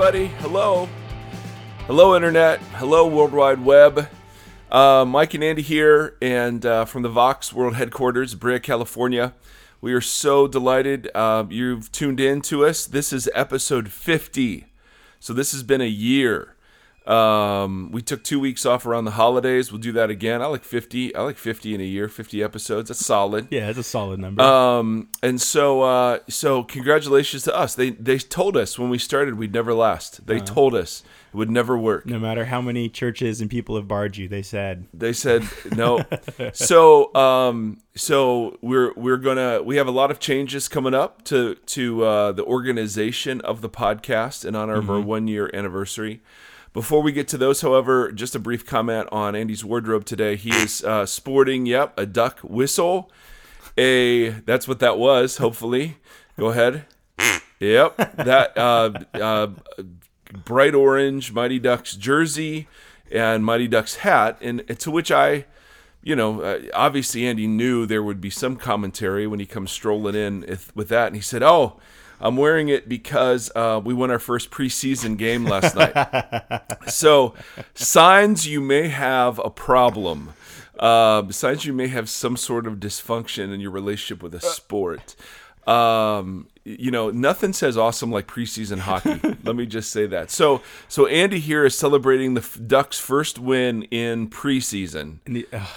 everybody. Hello. Hello, Internet. Hello, World Wide Web. Uh, Mike and Andy here, and uh, from the Vox World Headquarters, Brea, California. We are so delighted uh, you've tuned in to us. This is episode 50. So, this has been a year. Um, we took two weeks off around the holidays. We'll do that again. I like 50. I like 50 in a year, 50 episodes. That's solid. Yeah, it's a solid number. Um, and so, uh, so congratulations to us. They they told us when we started we'd never last. They told us it would never work. no matter how many churches and people have barred you, they said, They said no. so, um, so we're we're gonna we have a lot of changes coming up to to uh, the organization of the podcast in honor of our one year anniversary. Before we get to those, however, just a brief comment on Andy's wardrobe today. He is uh, sporting, yep, a duck whistle. A that's what that was. Hopefully, go ahead. Yep, that uh, uh, bright orange Mighty Ducks jersey and Mighty Ducks hat, and to which I, you know, uh, obviously Andy knew there would be some commentary when he comes strolling in with that, and he said, "Oh, I'm wearing it because uh, we won our first preseason game last night." so, signs you may have a problem. Uh, signs you may have some sort of dysfunction in your relationship with a sport. Um, you know, nothing says awesome like preseason hockey. Let me just say that. So, so Andy here is celebrating the Ducks' first win in preseason, and the, ugh,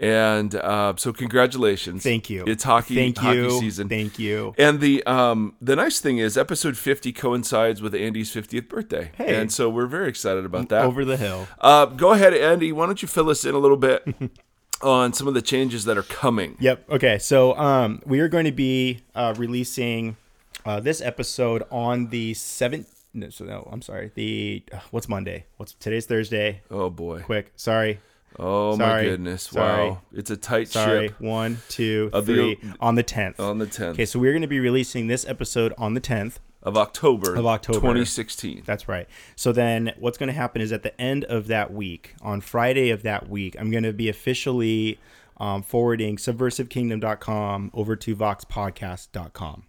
and uh, so congratulations. "Thank you, It's hockey. Thank hockey you, season. Thank you." And the um the nice thing is episode 50 coincides with Andy's 50th birthday. Hey. And so we're very excited about that. Over the hill. Uh, go ahead, Andy. Why don't you fill us in a little bit on some of the changes that are coming? Yep. Okay. So um, we are going to be uh, releasing uh, this episode on the seventh. No, so no, I'm sorry. The uh, what's Monday? What's today's Thursday? Oh boy. Quick. Sorry. Oh my goodness. Sorry. Wow. It's a tight Sorry. ship One, two, Of the- On the tenth. on the 10th Okay. So we're going to be releasing this episode on the tenth. of October Of October. 2016. That's right. So then what's going to happen is at the end of that week, on Friday of that week, I'm going to be officially um, forwarding subversivekingdom.com over to voxpodcast.com.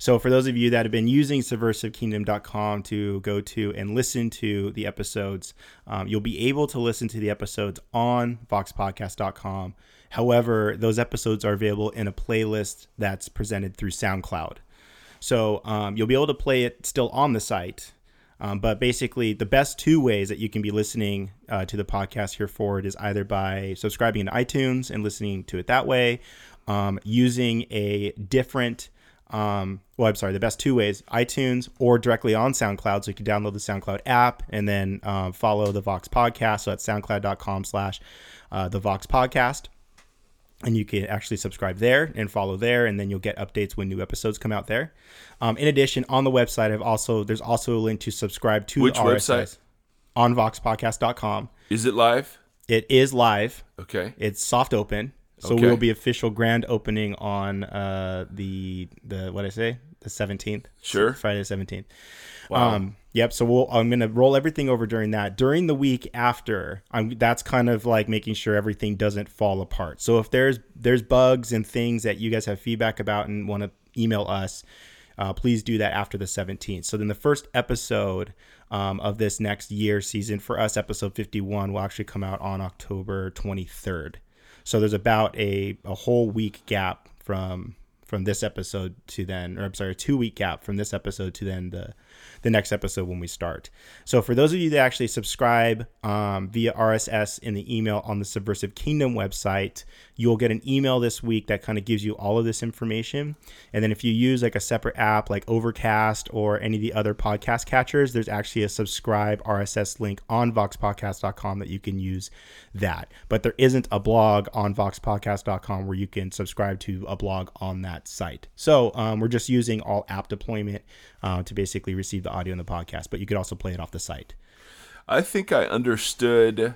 So for those of you that have been using subversivekingdom.com to go to and listen to the episodes, um, you'll be able to listen to the episodes on voxpodcast.com. However, those episodes are available in a playlist that's presented through SoundCloud. So um, you'll be able to play it still on the site. Um, but basically, the best two ways that you can be listening uh, to the podcast here forward is either by subscribing to iTunes and listening to it that way, um, using a different, um, well, I'm sorry, the best two ways iTunes or directly on SoundCloud. So you can download the SoundCloud app and then uh, follow the Vox podcast. So that's soundcloud.com slash uh, the Vox podcast and you can actually subscribe there and follow there and then you'll get updates when new episodes come out there um, in addition on the website i've also there's also a link to subscribe to Which the website? RSS on voxpodcast.com Is it live? it is live Okay. it's soft open so Okay. we'll be official grand opening on uh, the the what i say the 17th Sure. friday the 17th Wow. um, yep. So we'll, I'm gonna roll everything over during that. During the week after, I'm that's kind of like making sure everything doesn't fall apart. So if there's there's bugs and things that you guys have feedback about and want to email us, uh, please do that after the 17th. So then the first episode um, of this next year season for us, episode 51, will actually come out on October 23rd. So there's about a, a whole week gap from from this episode to then, or I'm sorry, a two week gap from this episode to then the the next episode when we start. So for those of you that actually subscribe um, via RSS in the email on the Subversive Kingdom website, you'll get an email this week that kind of gives you all of this information. And then if you use like a separate app like Overcast or any of the other podcast catchers, there's actually a subscribe RSS link on voxpodcast.com that you can use that. But there isn't a blog on voxpodcast.com where you can subscribe to a blog on that site. So um, we're just using all app deployment uh, to basically receive the audio in the podcast, but you could also play it off the site. I think I understood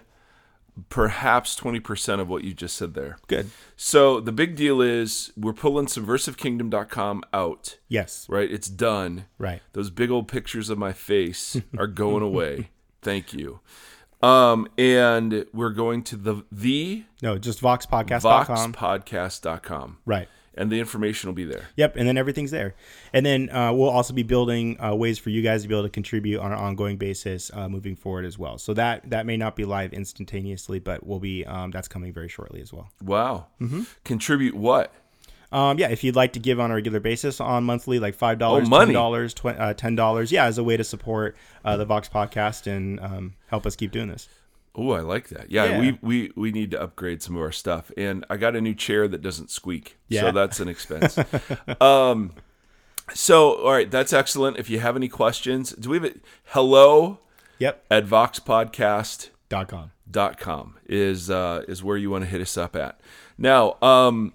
perhaps 20% of what you just said there. Good. So the big deal is we're pulling subversivekingdom.com out, Yes. right? It's done. Right. Those big old pictures of my face are going away. Thank you. Um, and we're going to the the No, just voxpodcast.com. voxpodcast.com. Right. And the information will be there. Yep, and then everything's there. And then uh, we'll also be building uh, ways for you guys to be able to contribute on an ongoing basis uh, moving forward as well. So that that may not be live instantaneously, but we'll be um, that's coming very shortly as well. Wow. Mm-hmm. Contribute what? Um, yeah, if you'd like to give on a regular basis on monthly, like five dollars, Oh, money. ten dollars, tw- uh, ten dollars, yeah, as a way to support uh, the Vox podcast and um, help us keep doing this. Oh, I like that. Yeah, Yeah. we we we need to upgrade some of our stuff, and I got a new chair that doesn't squeak, Yeah. so that's an expense. um, so all right, that's excellent. If you have any questions, do we have it? Hello Yep. at voxpodcast. Dot com. dot com is uh, is where you want to hit us up at. Now, um,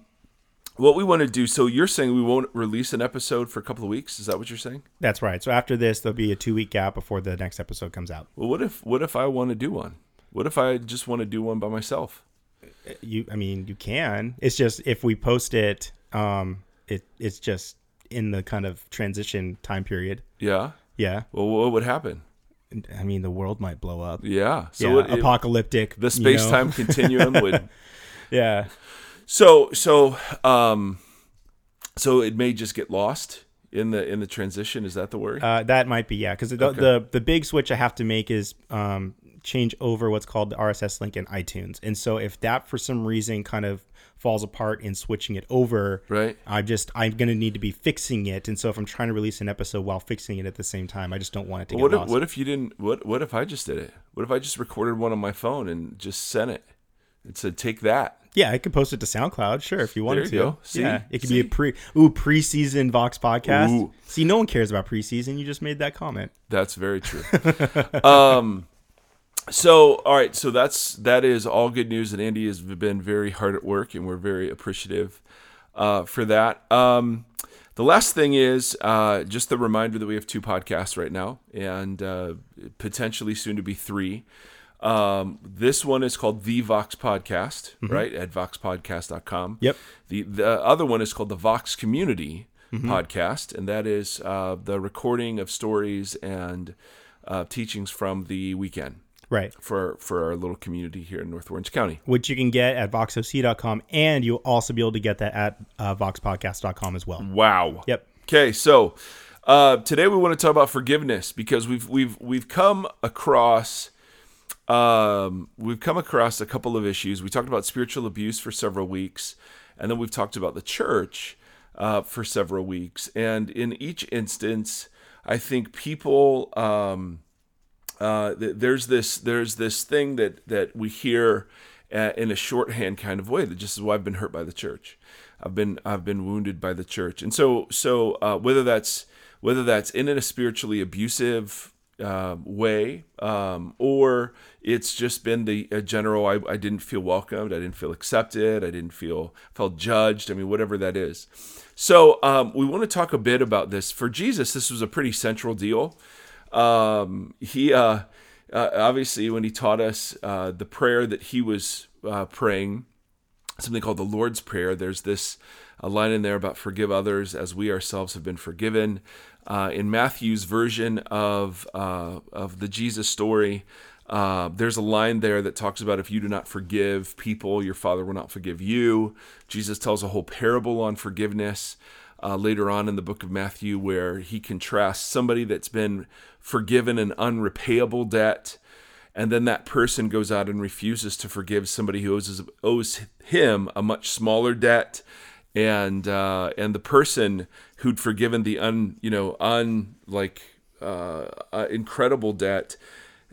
what we want to do. So you're saying we won't release an episode for a couple of weeks? Is that what you're saying? That's right. So after this, there'll be a two week gap before the next episode comes out. Well, what if what if I want to do one? What if I just want to do one by myself? You, I mean, you can. It's just if we post it, um, it it's just in the kind of transition time period. Yeah. Yeah. Well, what would happen? I mean, the world might blow up. Yeah. So yeah, it- apocalyptic. the you space know? time continuum would. Yeah. So so um, so it may just get lost in the in the transition. Is that the word? Uh, that might be yeah, because the, Okay. the the big switch I have to make is um, change over what's called the RSS link in iTunes, and so if that for some reason kind of falls apart in switching it over, right. I'm just I'm gonna need to be fixing it, and so if I'm trying to release an episode while fixing it at the same time, I just don't want it to What get if, lost. what if you didn't? What what if I just did it? What if I just recorded one on my phone and just sent it? It said, "Take that." yeah, I could post it to SoundCloud, sure, if you wanted There to. go. See? Yeah, it could See? be a pre ooh preseason Vox podcast. Ooh. See, no one cares about preseason. You just made that comment. That's very true. um, so all right, so that's that is all good news, and Andy has been very hard at work, and we're very appreciative uh, for that. Um, the last thing is uh, just the reminder that we have two podcasts right now, and uh, potentially soon to be three. Um, this one is called the Vox Podcast, right at voxpodcast.com. Yep. The the other one is called the Vox Community Podcast, and that is uh, the recording of stories and uh, teachings from the weekend Right. for for our little community here in North Orange County. which you can get at voxoc.com and you'll also be able to get that at uh, voxpodcast.com as well. Wow. Yep. Okay, so uh, today we want to talk about forgiveness because we've we've we've come across um, we've come across a couple of issues. We talked about spiritual abuse for several weeks, and then we've talked about the church uh, for several weeks. And in each instance, I think people um, uh, th- there's this there's this thing that that we hear uh, in a shorthand kind of way that just is why I've been hurt by the church. I've been I've been wounded by the church, and so so uh, whether that's whether that's in a spiritually abusive uh, way, um, or it's just been the general I, I didn't feel welcomed, I didn't feel accepted, I didn't feel felt judged. I mean, whatever that is. So um, we want to talk a bit about this. For Jesus, this was a pretty central deal. Um, he uh, uh, obviously when he taught us uh, the prayer that he was uh, praying something called the Lord's Prayer. There's this a line in there about forgive others as we ourselves have been forgiven. Uh, in Matthew's version of uh, of the Jesus story, uh, there's a line there that talks about if you do not forgive people, your Father will not forgive you. Jesus tells a whole parable on forgiveness. Uh, later on in the book of Matthew, where he contrasts somebody that's been forgiven an unrepayable debt and then that person goes out and refuses to forgive somebody who owes owes him a much smaller debt, and uh, and the person who'd forgiven the un you know un like uh, uh, incredible debt.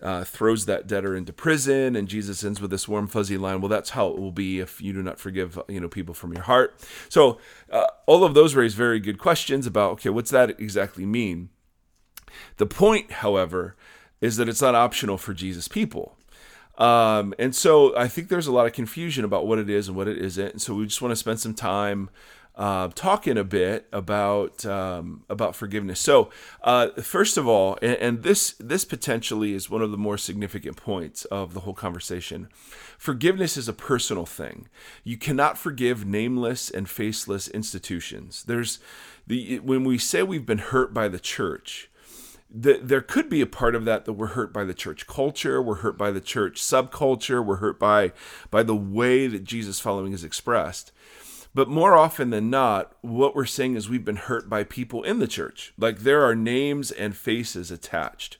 Uh, throws that debtor into prison, and Jesus ends with this warm, fuzzy line. Well, that's how it will be if you do not forgive, you know, people from your heart. So, uh, all of those raise very good questions about okay, what's that exactly mean? The point, however, is that it's not optional for Jesus people. Um, and so I think there's a lot of confusion about what it is and what it isn't. And so we just want to spend some time uh, talking a bit about um, about forgiveness. So uh, first of all, and, and this this potentially is one of the more significant points of the whole conversation. Forgiveness is a personal thing. You cannot forgive nameless and faceless institutions. There's the when we say we've been hurt by the church the, there could be a part of that that we're hurt by the church culture, we're hurt by the church subculture, we're hurt by by the way that Jesus following is expressed. But more often than not, what we're saying is we've been hurt by people in the church. Like there are names and faces attached.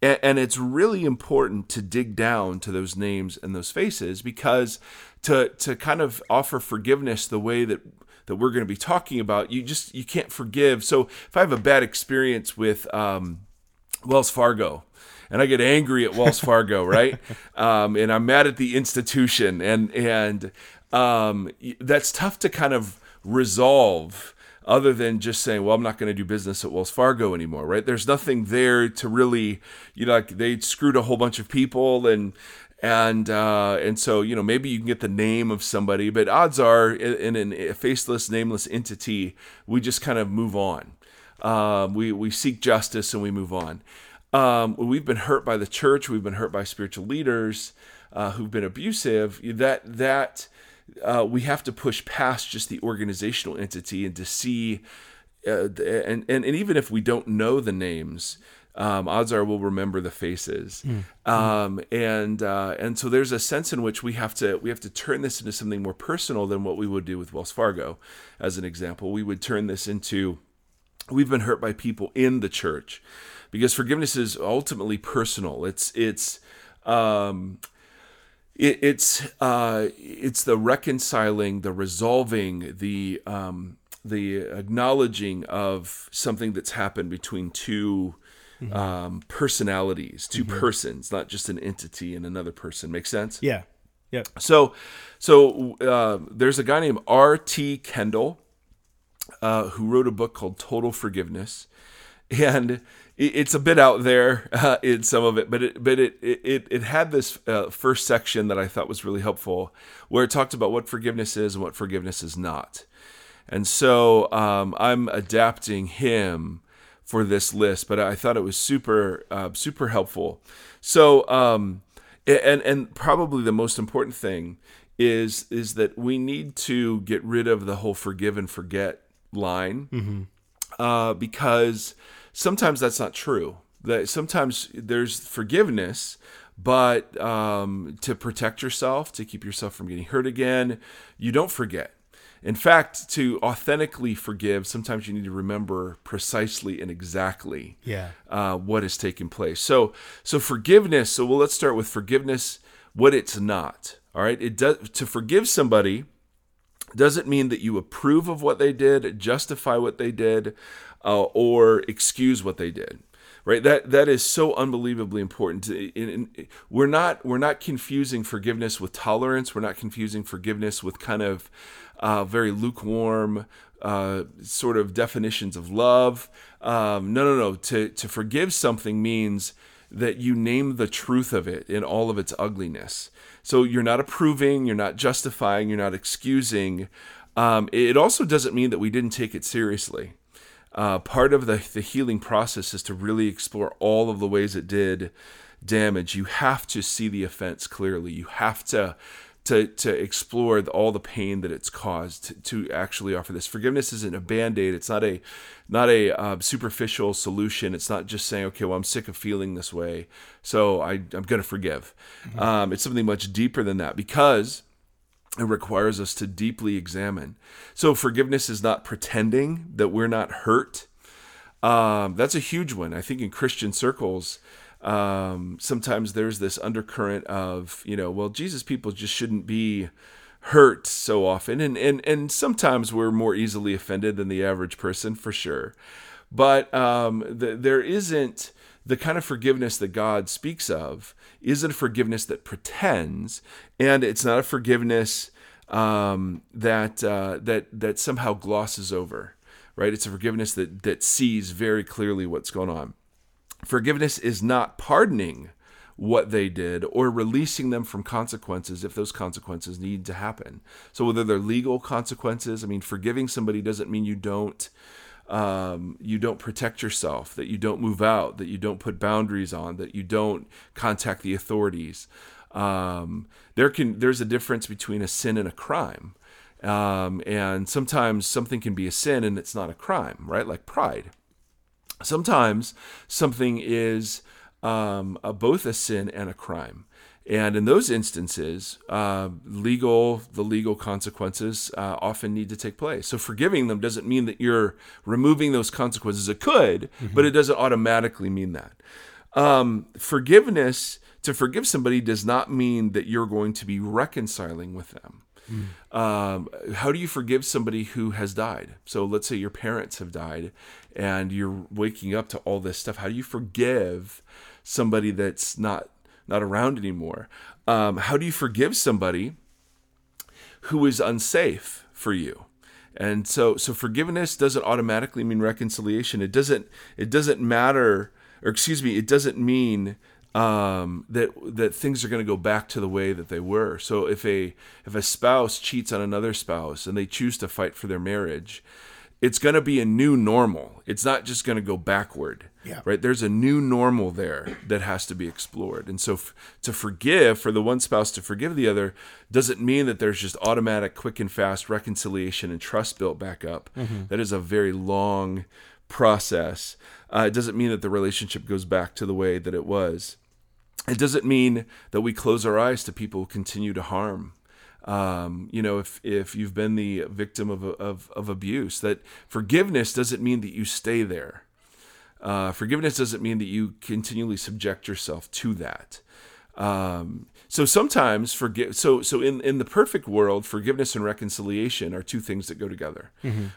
And, and it's really important to dig down to those names and those faces because to, to kind of offer forgiveness the way that that we're going to be talking about, you just you can't forgive. So if I have a bad experience with um, Wells Fargo, and I get angry at Wells Fargo, right? Um, and I'm mad at the institution, and and um, that's tough to kind of resolve other than just saying, well, I'm not going to do business at Wells Fargo anymore, right? There's nothing there to really, you know, like they screwed a whole bunch of people and and uh, and so you know maybe you can get the name of somebody, but odds are in, in a faceless, nameless entity, we just kind of move on. Um, we we seek justice and we move on. Um, we've been hurt by the church. We've been hurt by spiritual leaders uh, who've been abusive. That that uh, we have to push past just the organizational entity and to see, uh, and, and and even if we don't know the names, um, odds are we'll remember the faces. Mm. Um, and uh, and so there's a sense in which we have to we have to turn this into something more personal than what we would do with Wells Fargo, as an example. We would turn this into we've been hurt by people in the church because forgiveness is ultimately personal. It's it's um, it, it's uh, it's the reconciling, the resolving, the um, the acknowledging of something that's happened between 2 mm-hmm. um, personalities, 2 mm-hmm. persons, not just an entity and another person. Make sense? Yeah. Yeah. So, so uh, there's a guy named R.T. Kendall uh, who wrote a book called Total Forgiveness, and it's a bit out there uh, in some of it, but it but it it it had this uh, first section that I thought was really helpful, where it talked about what forgiveness is and what forgiveness is not, and so um, I'm adapting him for this list, but I thought it was super uh, super helpful. So um, and and probably the most important thing is is that we need to get rid of the whole forgive and forget line mm-hmm. Uh, because sometimes that's not true. That sometimes there's forgiveness, but um, to protect yourself, to keep yourself from getting hurt again, you don't forget. In fact, to authentically forgive, sometimes you need to remember precisely and exactly yeah. uh, what has taken place. So, so forgiveness. So, well, let's start with forgiveness. What it's not. All right. It does to forgive somebody doesn't mean that you approve of what they did, justify what they did, uh, or excuse what they did right? That that is so unbelievably important we're not we're not confusing forgiveness with tolerance. We're not confusing forgiveness with kind of uh, very lukewarm uh, sort of definitions of love. Um, no no no. To to forgive something means that you name the truth of it in all of its ugliness. So you're not approving you're not justifying you're not excusing. Um, it also doesn't mean that we didn't take it seriously uh, part of the, the healing process is to really explore all of the ways it did damage. You have to see the offense clearly. You have to to to explore the, all the pain that it's caused to, to, actually offer this forgiveness isn't a band-aid it's not a not a uh, superficial solution it's not just saying okay well i'm sick of feeling this way so I, i'm going to forgive mm-hmm. um, it's something much deeper than that because it requires us to deeply examine. So, forgiveness is not pretending that we're not hurt. Um, that's a huge one. I think in Christian circles, um, sometimes there's this undercurrent of, you know, well, Jesus people just shouldn't be hurt so often. And, and, and sometimes we're more easily offended than the average person, for sure. But um, the, there isn't the kind of forgiveness that God speaks of isn't a forgiveness that pretends, and it's not a forgiveness um, that uh, that that somehow glosses over. Right? It's a forgiveness that that sees very clearly what's going on. Forgiveness is not pardoning what they did or releasing them from consequences if those consequences need to happen. So whether they're legal consequences, I mean, forgiving somebody doesn't mean you don't um, you don't protect yourself, that you don't move out, that you don't put boundaries on, that you don't contact the authorities. Um, there can there's a difference between a sin and a crime, um, and sometimes something can be a sin and it's not a crime, right? Like pride. Sometimes something is um, a, both a sin and a crime. And in those instances, uh, legal the legal consequences uh, often need to take place. So forgiving them doesn't mean that you're removing those consequences. It could, but it doesn't automatically mean that. Um, forgiveness to forgive somebody does not mean that you're going to be reconciling with them. Um, how do you forgive somebody who has died? So let's say your parents have died and you're waking up to all this stuff. How do you forgive somebody that's not not around anymore? Um, how do you forgive somebody who is unsafe for you? And so so forgiveness doesn't automatically mean reconciliation. It doesn't it doesn't matter or excuse me, it doesn't mean um, that that things are going to go back to the way that they were. So if a if a spouse cheats on another spouse and they choose to fight for their marriage, it's going to be a new normal. It's not just going to go backward. Yeah. Right. There's a new normal there that has to be explored. And so f- to forgive for the one spouse to forgive the other doesn't mean that there's just automatic, quick and fast reconciliation and trust built back up. That is a very long process. Uh, it doesn't mean that the relationship goes back to the way that it was it doesn't mean that we close our eyes to people who continue to harm. Um, you know, if if you've been the victim of, of of abuse, that forgiveness doesn't mean that you stay there. Uh, forgiveness doesn't mean that you continually subject yourself to that. Um, so sometimes forgive. So so in in the perfect world, forgiveness and reconciliation are two things that go together,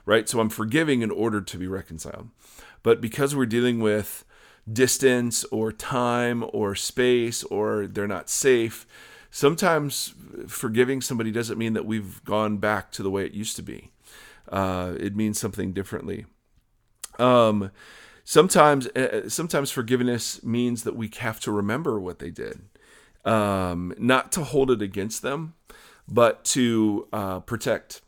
right? So I'm forgiving in order to be reconciled, but because we're dealing with distance or time or space or they're not safe. Sometimes forgiving somebody doesn't mean that we've gone back to the way it used to be. Uh, it means something differently. Um, sometimes, uh, sometimes forgiveness means that we have to remember what they did, um, not to hold it against them, but to uh, protect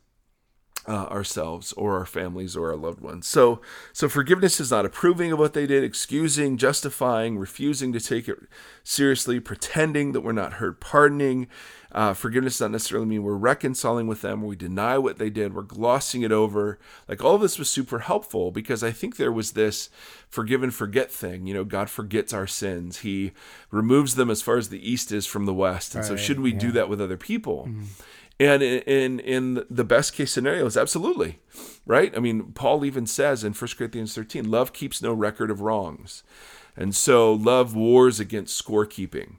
uh, ourselves or our families or our loved ones. So, so forgiveness is not approving of what they did, excusing, justifying, refusing to take it seriously, pretending that we're not hurt, pardoning. Uh, forgiveness does not necessarily mean we're reconciling with them, we deny what they did, we're glossing it over. Like all of this was super helpful because I think there was this forgive and forget thing. You know, God forgets our sins, He removes them as far as the east is from the west. And so, should we do that with other people? And in, in the best case scenarios, absolutely, right? I mean, Paul even says in 1 Corinthians 13, love keeps no record of wrongs. And so love wars against scorekeeping.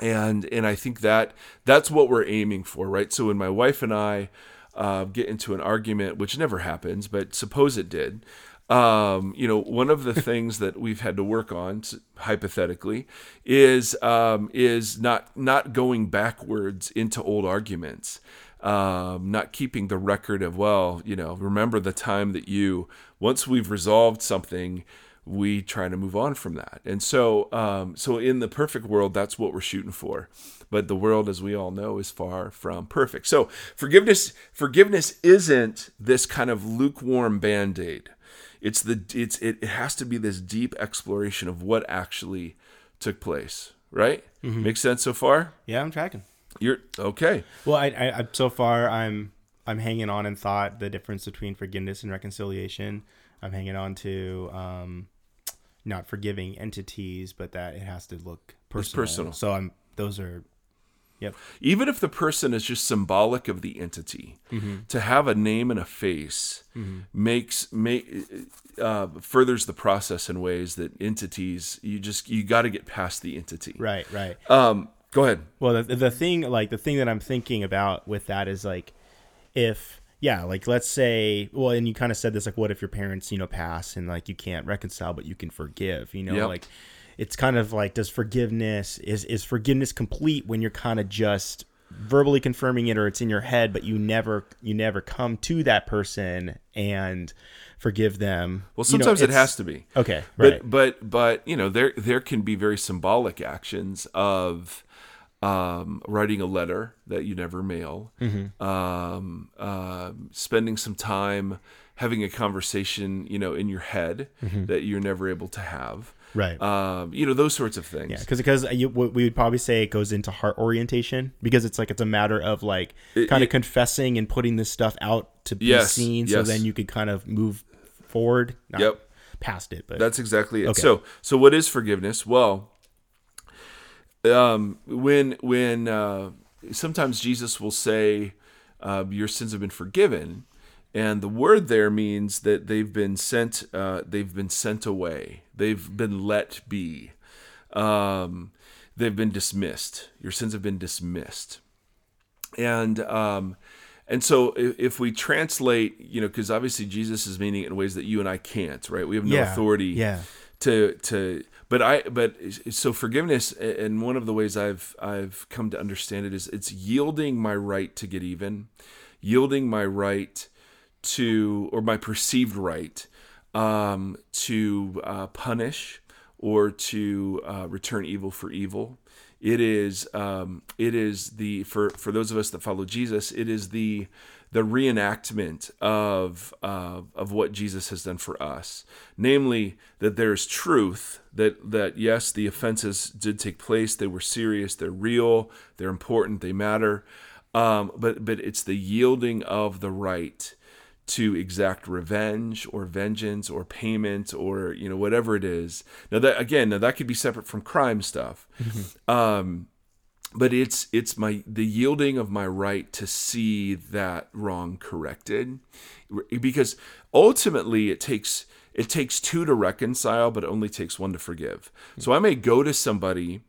And and I think that that's what we're aiming for, right? So when my wife and I uh, get into an argument, which never happens, but suppose it did, um, you know, one of the things that we've had to work on, hypothetically, is um, is not not going backwards into old arguments, um, not keeping the record of well, you know, remember the time that you once we've resolved something, we try to move on from that. And so, um, so in the perfect world, that's what we're shooting for. But the world, as we all know, is far from perfect. So forgiveness, forgiveness isn't this kind of lukewarm band aid. It's the it's it, it has to be this deep exploration of what actually took place. Right? Makes sense so far. Yeah, I'm tracking. You're okay. Well, I, I, I so far I'm I'm hanging on in thought the difference between forgiveness and reconciliation. I'm hanging on to um, not forgiving entities, but that it has to look personal. personal. So I'm those are, yep. even if the person is just symbolic of the entity to have a name and a face makes make uh, furthers the process in ways that entities you just you got to get past the entity Right, right. um go ahead Well, the, the thing, like the thing that I'm thinking about with that is like, if yeah, like let's say, well, and you kind of said this, like, what if your parents, you know, pass and like you can't reconcile, but you can forgive, you know, Yep. like it's kind of like, does forgiveness is is forgiveness complete when you're kind of just verbally confirming it or it's in your head, but you never you never come to that person and forgive them. well You know, sometimes it has to be Okay, but right. but but you know there there can be very symbolic actions of um, writing a letter that you never mail, Mm-hmm. um, uh, spending some time having a conversation, you know, in your head that you're never able to have, Mm-hmm. Right. Um, you know, those sorts of things. Yeah, because because we would probably say it goes into heart orientation because it's like it's a matter of like kind of confessing and putting this stuff out to be Yes, seen, so yes. then you could kind of move forward. Not Yep. Past it, but That's exactly it. Okay. So, so what is forgiveness? Well, um, when when uh, sometimes Jesus will say, uh, "Your sins have been forgiven," and the word there means that they've been sent. Uh, they've been sent away. They've been let be. Um, they've been dismissed. Your sins have been dismissed, and um, and so if, if we translate, you know, because obviously Jesus is meaning it in ways that you and I can't, right? We have no Yeah, authority yeah. to to but i but so forgiveness and one of the ways i've i've come to understand it is it's yielding my right to get even yielding my right to or my perceived right um, to uh, punish or to uh, return evil for evil. It is um, it is the for for those of us that follow jesus it is the the reenactment of uh, of what Jesus has done for us, namely that there is truth that that yes, the offenses did take place, they were serious, they're real, they're important, they matter, um, but but it's the yielding of the right to exact revenge or vengeance or payment or you know whatever it is. Now that again, now that could be separate from crime stuff. Um, but it's it's my the yielding of my right to see that wrong corrected because ultimately it takes it takes two to reconcile but it only takes one to forgive so i may go to somebody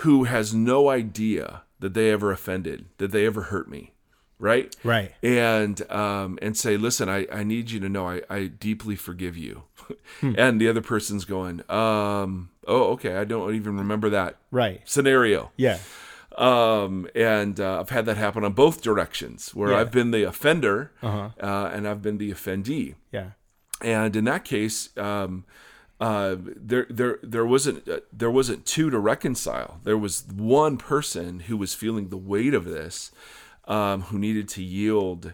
who has no idea that they ever offended that they ever hurt me right Right. and um, and say, listen, I, I need you to know I, I deeply forgive you. and the other person's going, um, oh, okay, I don't even remember that Right. scenario. Yeah. Um, and uh, I've had that happen on both directions, where Yeah. I've been the offender Uh-huh. uh, and I've been the offendee. Yeah. And in that case, um, uh, there there there wasn't uh, there wasn't two to reconcile. There was one person who was feeling the weight of this, um, who needed to yield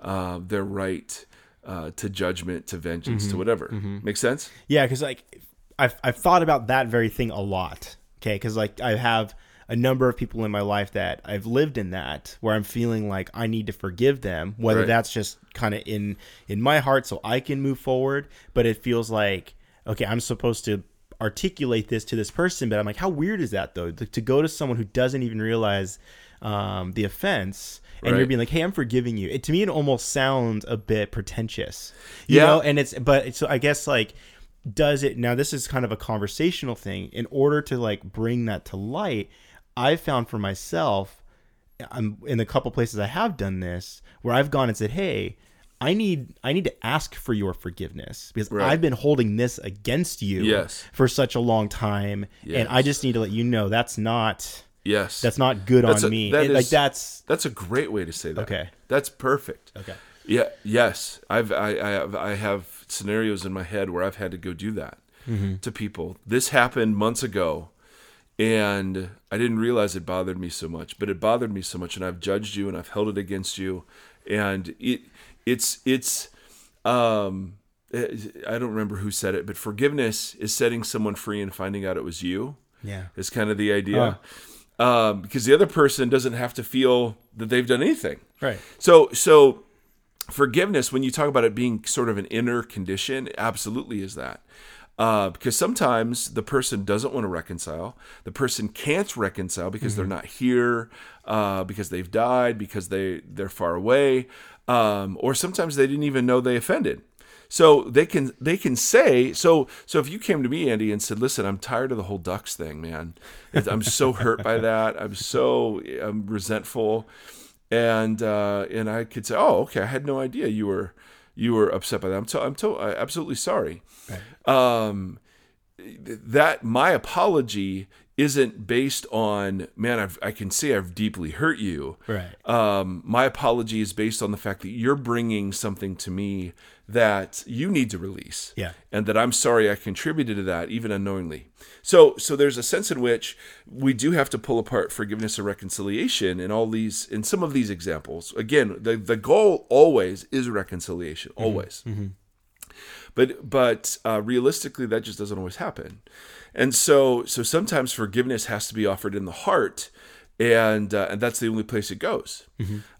uh, their right uh, to judgment, to vengeance, Mm-hmm. to whatever. Make sense? Yeah, because like I've I've thought about that very thing a lot. Okay, because like I have a number of people in my life that I've lived in that where I'm feeling like I need to forgive them, whether Right. that's just kind of in in my heart so I can move forward, but it feels like okay, I'm supposed to articulate this to this person, but I'm like, how weird is that though? To, to go to someone who doesn't even realize um, the offense. And you're being like, "Hey, I'm forgiving you." It, to me, it almost sounds a bit pretentious, you Yeah. know. And it's, but so I guess like does it now this is kind of a conversational thing in order to like bring that to light i found for myself i'm in the couple places i have done this where i've gone and said hey i need i need to ask for your forgiveness because Right. i've been holding this against you Yes. for such a long time and i just need to let you know that's not Yes. that's not good That's on a- me that And, like that's That's a great way to say that. Okay. That's perfect. okay Yeah. Yes. I've I, I have I have scenarios in my head where I've had to go do that Mm-hmm. to people. This happened months ago, and I didn't realize it bothered me so much, but it bothered me so much, and I've judged you and I've held it against you, and it it's it's um I don't remember who said it, but forgiveness is setting someone free and finding out it was you yeah is kind of the idea. Um, because the other person doesn't have to feel that they've done anything. right So so forgiveness, when you talk about it being sort of an inner condition, it absolutely is that. Uh, because sometimes the person doesn't want to reconcile. The person can't reconcile because they're not here, uh, because they've died, because they they're far away, um, or sometimes they didn't even know they offended. So they can they can say so so if you came to me Andy and said listen I'm tired of the whole ducks thing man. I'm so hurt by that. I'm so I'm resentful. And uh, and I could say oh okay. I had no idea you were you were upset by that. I'm to, I'm to, I absolutely sorry. Um that my apology isn't based on man I've, I can see I've deeply hurt you. Right. Um, my apology is based on the fact that you're bringing something to me that you need to release. Yeah. and that i'm sorry i contributed to that even unknowingly. So so there's a sense in which we do have to pull apart forgiveness and reconciliation in all these in some of these examples. Again the, the goal always is reconciliation always. But but uh, realistically that just doesn't always happen. And so so sometimes forgiveness has to be offered in the heart and uh, and that's the only place it goes.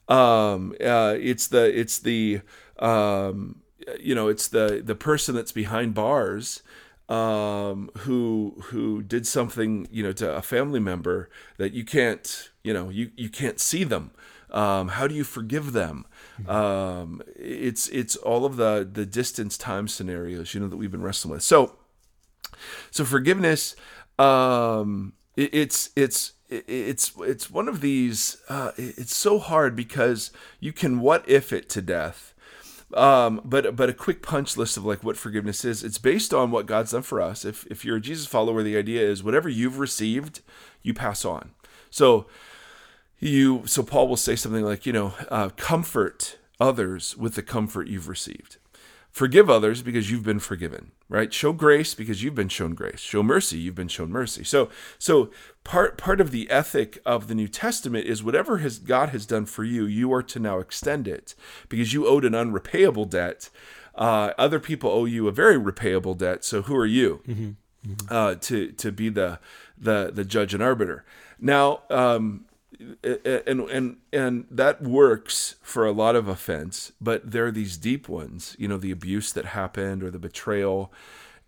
Um uh, it's the it's the um you know it's the the person that's behind bars um, who who did something you know to a family member that you can't you know you you can't see them. Um, how do you forgive them? Um, it's it's all of the the distance time scenarios you know that we've been wrestling with. So so forgiveness, um, it, it's it's it's it's one of these. Uh, it's so hard because you can what if it to death. Um, but but a quick punch list of like what forgiveness is. It's based on what God's done for us. If if you're a Jesus follower, the idea is whatever you've received, you pass on. So you so Paul will say something like you know uh, comfort others with the comfort you've received. Forgive others because you've been forgiven, right? Show grace because you've been shown grace. Show mercy, you've been shown mercy. So, so part part of the ethic of the New Testament is whatever has God has done for you, you are to now extend it because you owed an unrepayable debt. Uh, other people owe you a very repayable debt. So, who are you mm-hmm. Mm-hmm. Uh, to to be the the the judge and arbiter? Now, um, and and and that works for a lot of offense but there are these deep ones you know the abuse that happened or the betrayal.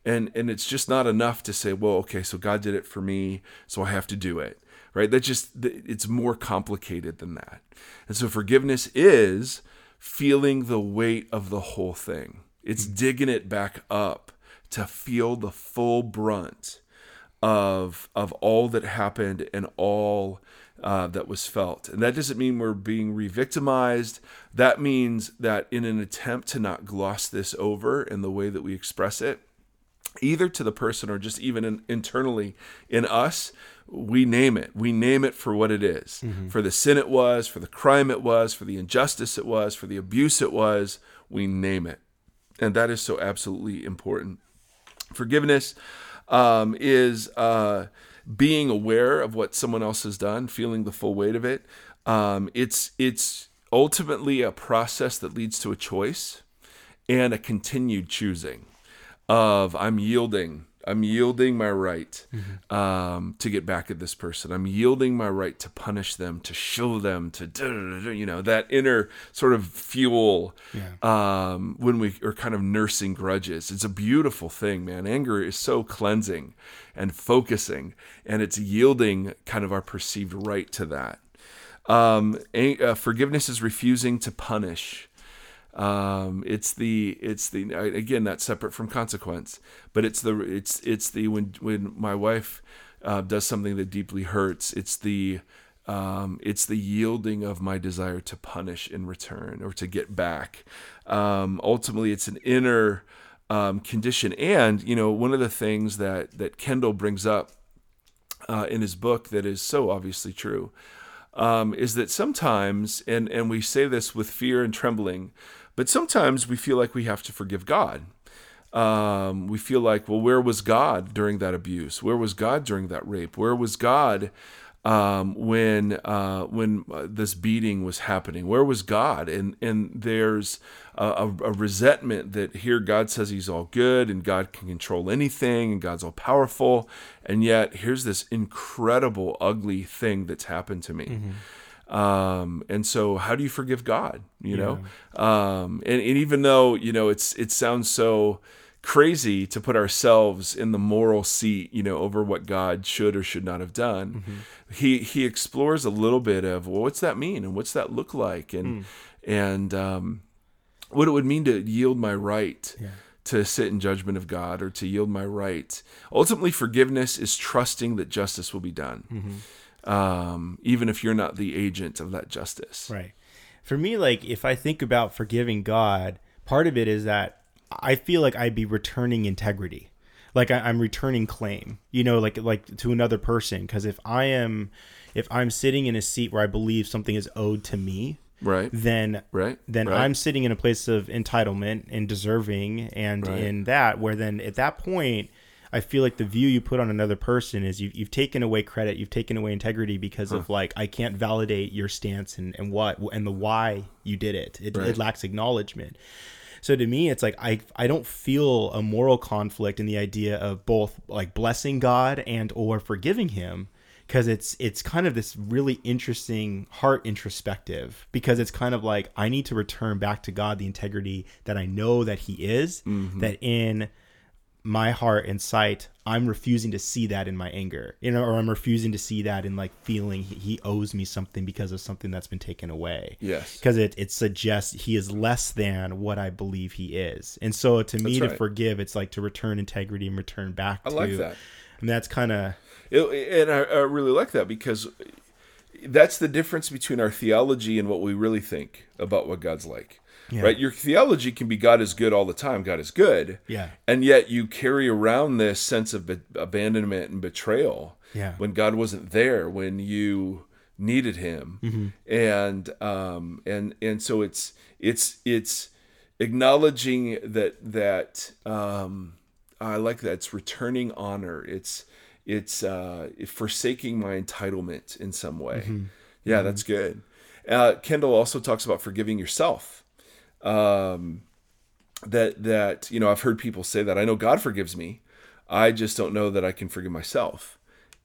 And and it's just not enough to say well okay so god did it for me so i have to do it right? That just it's more complicated than that. And so forgiveness is feeling the weight of the whole thing. It's mm-hmm. digging it back up to feel the full brunt of of all that happened and all uh, that was felt. And that doesn't mean we're being re victimized. That means that in an attempt to not gloss this over in the way that we express it, either to the person or just even in, internally in us, we name it. We name it for what it is mm-hmm. for the sin it was, for the crime it was, for the injustice it was, for the abuse it was. We name it. And that is so absolutely important. Forgiveness um, is. Uh, being aware of what someone else has done, feeling the full weight of it. Um, it's it's ultimately a process that leads to a choice and a continued choosing of I'm yielding I'm yielding my right mm-hmm. um, to get back at this person. I'm yielding my right to punish them, to show them, to you know that inner sort of fuel yeah. um, when we are kind of nursing grudges. It's a beautiful thing, man. Anger is so cleansing and focusing, and it's yielding kind of our perceived right to that. Um, uh, forgiveness is refusing to punish. Um, it's the it's the again that's separate from consequence, but it's the it's it's the when when my wife uh, does something that deeply hurts, it's the um, it's the yielding of my desire to punish in return or to get back. Um, ultimately, it's an inner um, condition, and you know one of the things that that Kendall brings up uh, in his book that is so obviously true um, is that sometimes, and and we say this with fear and trembling but sometimes we feel like we have to forgive God. Um, we feel like, well, where was God during that abuse? Where was God during that rape? Where was God um, when uh, when uh, this beating was happening? Where was God? And and there's a, a, resentment that here God says He's all good and God can control anything and God's all powerful, and yet here's this incredible ugly thing that's happened to me. Mm-hmm. Um, and so how do you forgive God? You yeah. know? Um, and, and even though, you know, it's, it sounds so crazy to put ourselves in the moral seat, you know, over what God should or should not have done. Mm-hmm. He, he explores a little bit of, well, what's that mean? And what's that look like? And, mm. and, um, what it would mean to yield my right yeah. to sit in judgment of God or to yield my right. Ultimately, forgiveness is trusting that justice will be done. Mm-hmm um, even if you're not the agent of that justice. Right. For me, like if I think about forgiving God, part of it is that I feel like I'd be returning integrity, like I, am returning claim. You know, like like to another person. Because if I am, if I'm sitting in a seat where I believe something is owed to me, right then right then right. i'm sitting in a place of entitlement and deserving and right. in that where then at that point I feel like the view you put on another person is you've, you've taken away credit, you've taken away integrity because huh. of like I can't validate your stance and, and what and the why you did it. It, right. it lacks acknowledgement. So to me, it's like I I don't feel a moral conflict in the idea of both like blessing God and or forgiving Him because it's it's kind of this really interesting heart introspective because it's kind of like I need to return back to God the integrity that I know that He is mm-hmm. that in my heart and sight, I'm refusing to see that in my anger, you know, or I'm refusing to see that in like feeling he, he owes me something because of something that's been taken away. Yes. Because it, it suggests he is less than what I believe he is. And so to me, That's to forgive, it's like to return integrity and return back I to. like that. And that's kind of, and I, I really like that because that's the difference between our theology and what we really think about what God's like. Yeah. Right? Your theology can be God is good all the time. God is good. Yeah. And yet you carry around this sense of be- abandonment and betrayal. Yeah. When God wasn't there, when you needed Him, Mm-hmm. and um and and so it's it's it's acknowledging that that um I like that it's returning honor. It's it's uh forsaking my entitlement in some way. Yeah, that's good. Uh, Kendall also talks about forgiving yourself um, that that you know I've heard people say that I know God forgives me, I just don't know that I can forgive myself,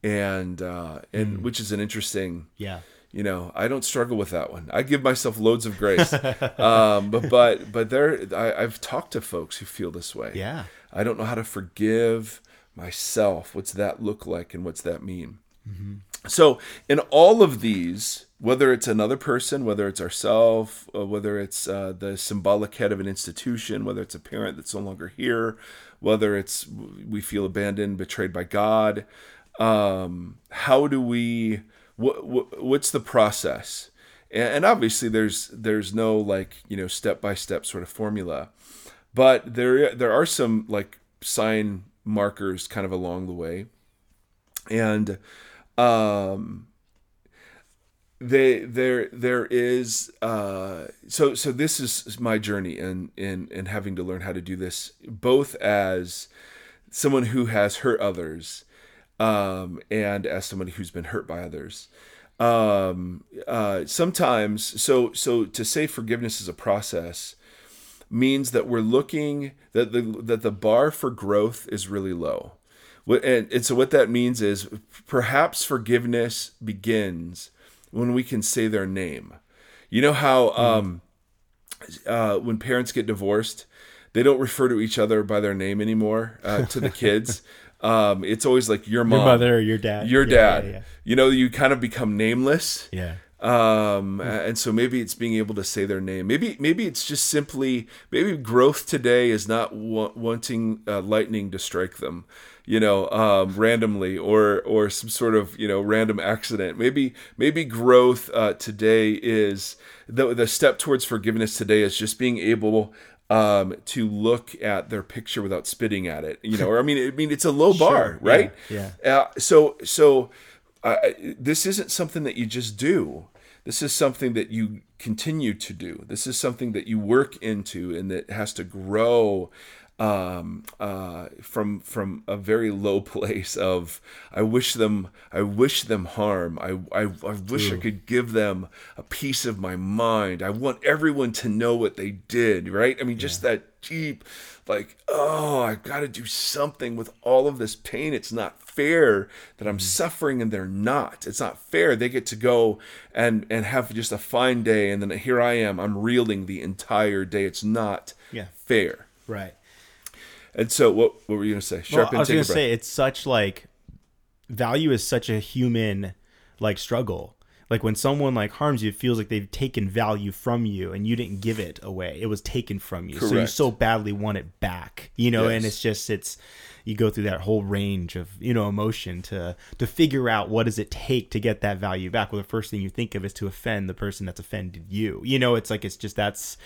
and uh, and which is an interesting yeah. you know I don't struggle with that one. I give myself loads of grace, um, but but but there I, I've talked to folks who feel this way. Yeah. I don't know how to forgive myself. What's that look like, and what's that mean? So, in all of these, whether it's another person, whether it's ourselves, whether it's uh, the symbolic head of an institution, whether it's a parent that's no longer here, whether it's we feel abandoned, betrayed by God, um, how do we? What, what what's the process? And, and obviously, there's there's no like you know step by step sort of formula, but there there are some like sign markers kind of along the way, and um they there there is uh so so this is my journey in in in having to learn how to do this both as someone who has hurt others um and as somebody who's been hurt by others. Um uh sometimes so so to say forgiveness is a process means that we're looking that the that the bar for growth is really low. And, and so what that means is perhaps forgiveness begins when we can say their name. You know how um uh when parents get divorced they don't refer to each other by their name anymore uh, to the kids. Um it's always like your mom Your mother or your dad. your Yeah, dad. Yeah. you know you kind of become nameless. Yeah. um and so maybe it's being able to say their name. Maybe maybe it's just simply maybe growth today is not wa- wanting uh, lightning to strike them you know um randomly or or some sort of you know random accident maybe maybe growth uh today is the the step towards forgiveness today is just being able um to look at their picture without spitting at it you know or i mean i mean it's a low bar yeah, right yeah. uh, so so uh, this isn't something that you just do. This is something that you continue to do. This is something that you work into and that has to grow um, uh, from from a very low place of I wish them I wish them harm. I I, I wish I could give them a piece of my mind. I want everyone to know what they did. Right? I mean, just that deep like oh i got to do something with all of this pain it's not fair that i'm suffering and they're not it's not fair they get to go and and have just a fine day and then here i am i'm reeling the entire day it's not Yeah. fair Right. And so what what were you gonna say Well, sharpen I was gonna say it's such like value is such a human like struggle. Like when someone like harms you, it feels like they've taken value from you and you didn't give it away. It was taken from you. So you so badly want it back. You know, and it's just it's you go through that whole range of, you know, emotion to to figure out what does it take to get that value back. Well, the first thing you think of is to offend the person that's offended you. You know, it's like it's just that's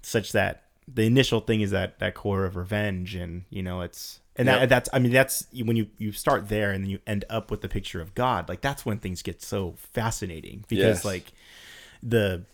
such that the initial thing is that that core of revenge and you know it's and Yep. that, that's i mean that's when you you start there and then you end up with the picture of god like that's when things get so fascinating because Yes. like the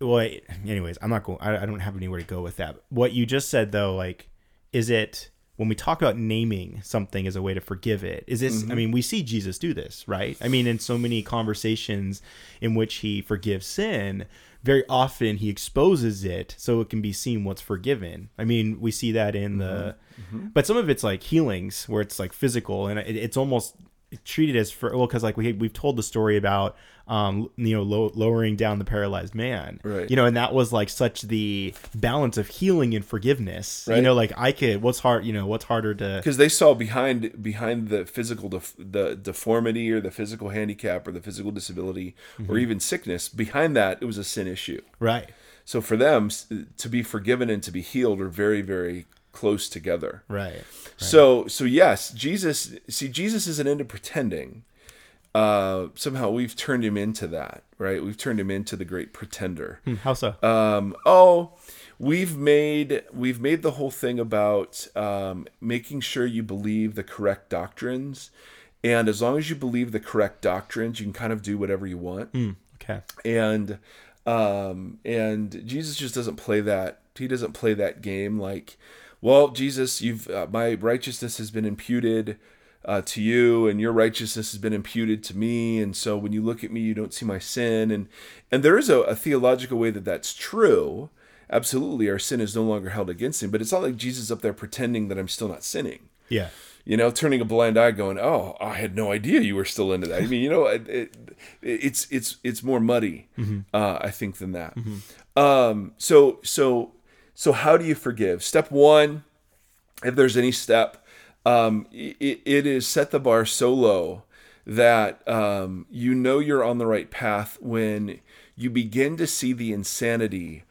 well anyways i'm not going I, I don't have anywhere to go with that what you just said though like is it when we talk about naming something as a way to forgive it is this i mm-hmm. mean we see jesus do this right? I mean in so many conversations in which he forgives sin very often he exposes it so it can be seen what's forgiven. I mean we see that in the mm-hmm. Mm-hmm. but some of it's like healings where it's like physical and it, it's almost treat it as for well because like we we've told the story about um you know low, lowering down the paralyzed man. Right. you know and that was like such the balance of healing and forgiveness. Right. you know like I could what's hard you know what's harder to because they saw behind behind the physical def- the deformity or the physical handicap or the physical disability or even sickness behind that it was a sin issue. Right. So for them to be forgiven and to be healed are very very close together. Right so so yes jesus see jesus isn't into pretending. Uh somehow we've turned him into that right? We've turned him into the great pretender. Hmm, how so? Um, oh, we've made we've made the whole thing about um, making sure you believe the correct doctrines, and as long as you believe the correct doctrines, you can kind of do whatever you want. okay. And um, and Jesus just doesn't play that. He doesn't play that game like, well, Jesus, you've uh, my righteousness has been imputed. Uh, to you and your righteousness has been imputed to me. And so when you look at me you don't see my sin. And and there is a, a theological way that that's true. Absolutely our sin is no longer held against him but it's not like jesus up there pretending that i'm still not sinning. Yeah. You know turning a blind eye going oh i had no idea you were still into that. I mean you know it, it, it's it's it's more muddy uh, i think than that. Um so so so how do you forgive? Step one if there's any step um it, it is set the bar so low that um, you know you're on the right path when you begin to see the insanity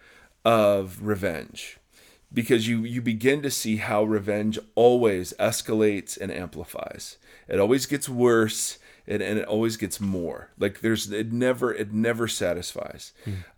of revenge. Because you you begin to see how revenge always escalates and amplifies. It always gets worse and, and it always gets more. Like there's it never it never satisfies.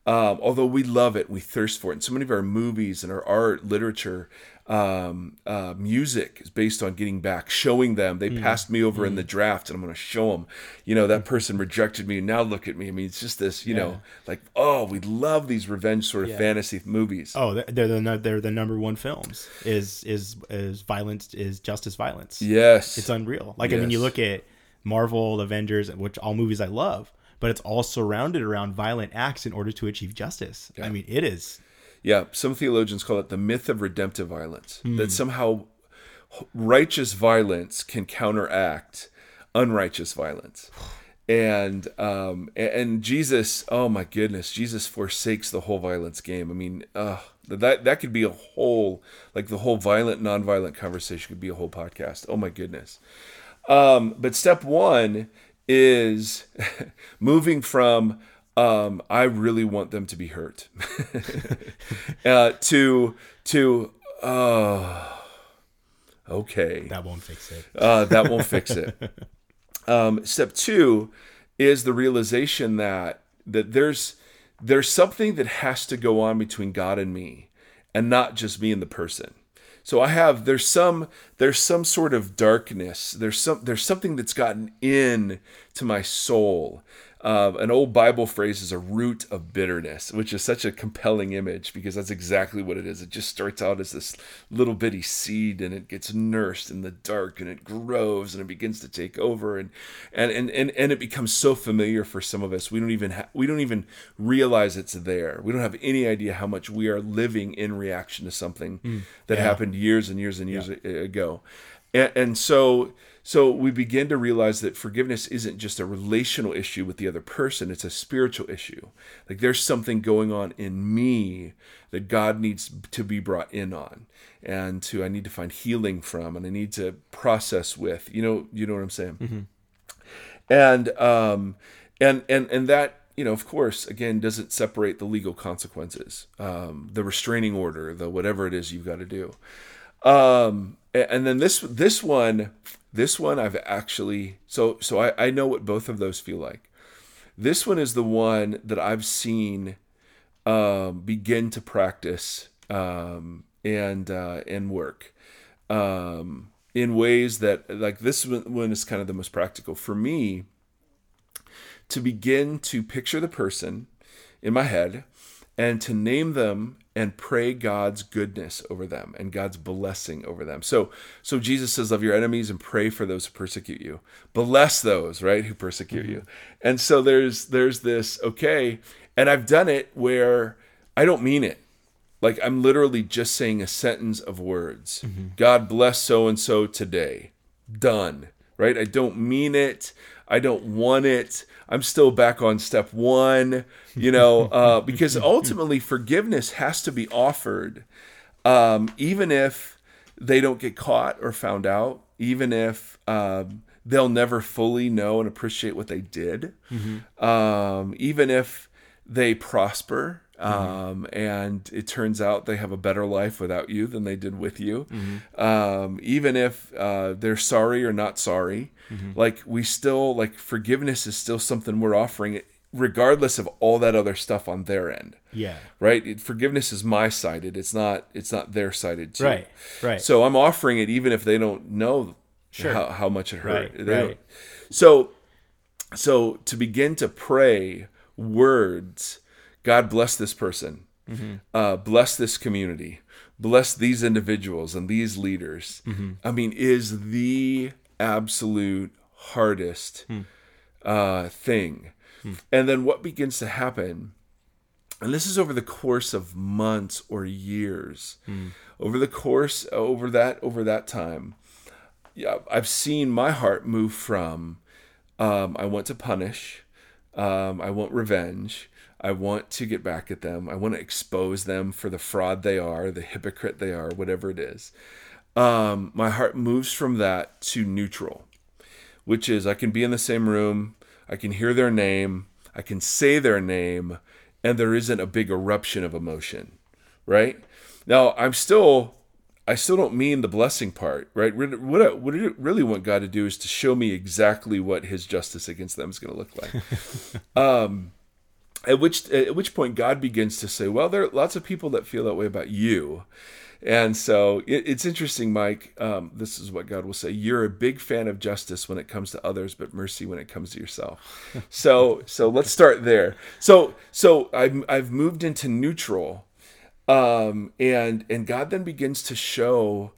Um, although we love it we thirst for it. And so many of our movies and our art literature um, uh, music is based on getting back showing them. They passed me over in the draft and i'm going to show them you know that person rejected me now look at me. I mean it's just this you know like oh we love these revenge sort of fantasy movies. Oh they're they're the, they're the number one films. Is is is violence is justice violence. Yes. It's unreal. Like I mean, you look at Marvel, Avengers, which all movies I love, but it's all surrounded around violent acts in order to achieve justice. I mean, it is. Yeah, some theologians call it the myth of redemptive violence. That somehow righteous violence can counteract unrighteous violence. And um and Jesus, oh my goodness, Jesus forsakes the whole violence game. I mean, uh that that could be a whole like the whole violent nonviolent conversation could be a whole podcast. Oh my goodness. Um, but step one is moving from um, I really want them to be hurt uh, to to oh okay That won't fix it. uh, that won't fix it. Um, step two is the realization that that there's there's something that has to go on between God and me, and not just me and the person. So I have there's some there's some sort of darkness. There's some there's something that's gotten in to my soul. Uh, an old Bible phrase is a root of bitterness, which is such a compelling image because that's exactly what it is. It just starts out as this little bitty seed and it gets nursed in the dark and it grows and it begins to take over and and and and, and it becomes so familiar for some of us we don't even ha- we don't even realize it's there. We don't have any idea how much we are living in reaction to something that happened years and years and years a- ago. And, and so so we begin to realize that forgiveness isn't just a relational issue with the other person, it's a spiritual issue. Like there's something going on in me that God needs to be brought in on and to I need to find healing from and I need to process with. You know, you know what I'm saying? And um and and and that you know, of course, again, doesn't separate the legal consequences, um, the restraining order, the whatever it is you've got to do. Um, and then this this one, this one I've actually so so I, I know what both of those feel like. This one is the one that I've seen um, begin to practice um, and uh, and work um, in ways that like this one one is kind of the most practical for me to begin to picture the person in my head and to name them and pray God's goodness over them and God's blessing over them. So so Jesus says love your enemies and pray for those who persecute you. Bless those, right, who persecute mm-hmm. you. And so there's there's this okay, and I've done it where I don't mean it. Like I'm literally just saying a sentence of words. Mm-hmm. God bless so and so today. Done. right? I don't mean it. I don't want it. I'm still back on step one, you know, uh, because ultimately forgiveness has to be offered, um, even if they don't get caught or found out, even if um, they'll never fully know and appreciate what they did, um, even if they prosper. Um, and it turns out they have a better life without you than they did with you. Um, even if uh, they're sorry or not sorry, like we still like forgiveness is still something we're offering, regardless of all that other stuff on their end Yeah. right It- forgiveness is my sided it's not it's not their sided too Right. Right. so i'm offering it even if they don't know Sure. how, how much it hurt Right, right. so so to begin to pray words god bless this person Mm-hmm. uh, bless this community bless these individuals and these leaders Mm-hmm. i mean is the absolute hardest Hmm. uh, thing and then what begins to happen and this is over the course of months or years over the course over that over that time yeah i've seen my heart move from um, i want to punish um, i want revenge i want to get back at them i want to expose them for the fraud they are the hypocrite they are whatever it is um, my heart moves from that to neutral which is I can be in the same room, I can hear their name, I can say their name, and there isn't a big eruption of emotion, right? Now I'm still, I still don't mean the blessing part, right? What what I, what I really want God to do is to show me exactly what His justice against them is going to look like. um, at which at which point God begins to say, well, there are lots of people that feel that way about you. And so it, it's interesting, Mike. Um, this is what God will say: You're a big fan of justice when it comes to others, but mercy when it comes to yourself. so, so let's start there. So, so I've I've moved into neutral, um, and and God then begins to show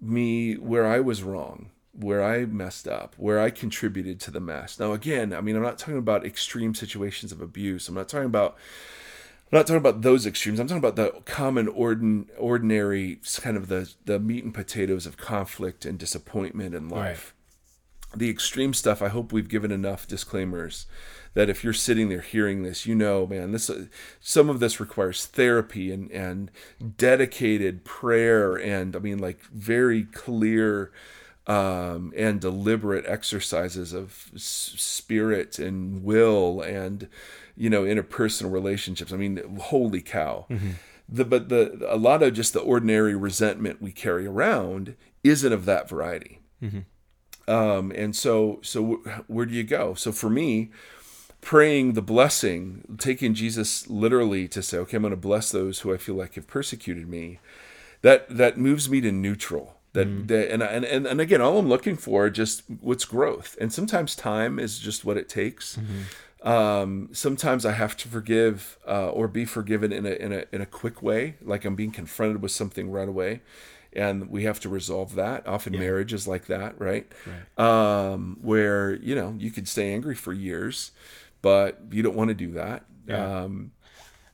me where I was wrong, where I messed up, where I contributed to the mess. Now, again, I mean, I'm not talking about extreme situations of abuse. I'm not talking about I'm not talking about those extremes. I'm talking about the common, ordin, ordinary, kind of the the meat and potatoes of conflict and disappointment in life. The extreme stuff. I hope we've given enough disclaimers that if you're sitting there hearing this, you know, man, this uh, some of this requires therapy and and dedicated prayer and I mean, like very clear um, and deliberate exercises of spirit and will and you know interpersonal relationships. I mean, holy cow! The, but the a lot of just the ordinary resentment we carry around isn't of that variety. Um, and so so wh- where do you go? So for me, praying the blessing, taking Jesus literally to say, okay, I'm going to bless those who I feel like have persecuted me. That that moves me to neutral. That, that and, and and and again, all I'm looking for just what's growth. And sometimes time is just what it takes. Um, sometimes I have to forgive uh, or be forgiven in a in a in a quick way, like I'm being confronted with something right away, and we have to resolve that. Often marriage is like that, right? Um, where you know you could stay angry for years, but you don't want to do that. Yeah. Um,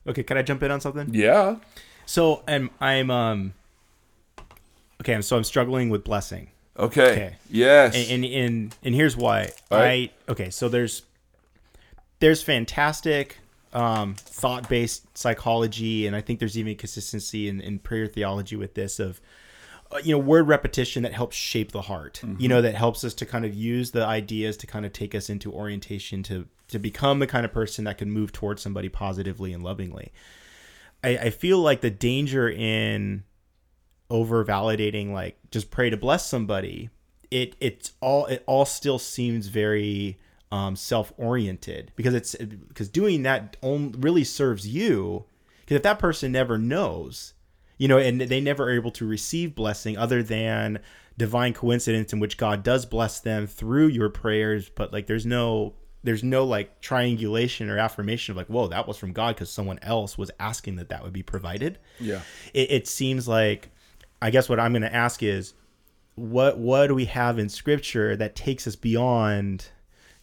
Okay, can I jump in on something? yeah. So, and I'm um okay, so I'm struggling with blessing. Okay. Okay. Yes. And and and, and here's why. Right. I okay, so there's there's fantastic um, thought-based psychology, and I think there's even consistency in, in prayer theology with this of uh, you know word repetition that helps shape the heart. You know that helps us to kind of use the ideas to kind of take us into orientation to to become the kind of person that can move towards somebody positively and lovingly. I, I feel like the danger in over validating like just pray to bless somebody it it's all it all still seems very um self-oriented because it's because doing that on, really serves you because if that person never knows you know and they never are able to receive blessing other than divine coincidence in which god does bless them through your prayers but like there's no there's no like triangulation or affirmation of like whoa that was from god because someone else was asking that that would be provided yeah. it, it seems like i guess what i'm going to ask is what what do we have in scripture that takes us beyond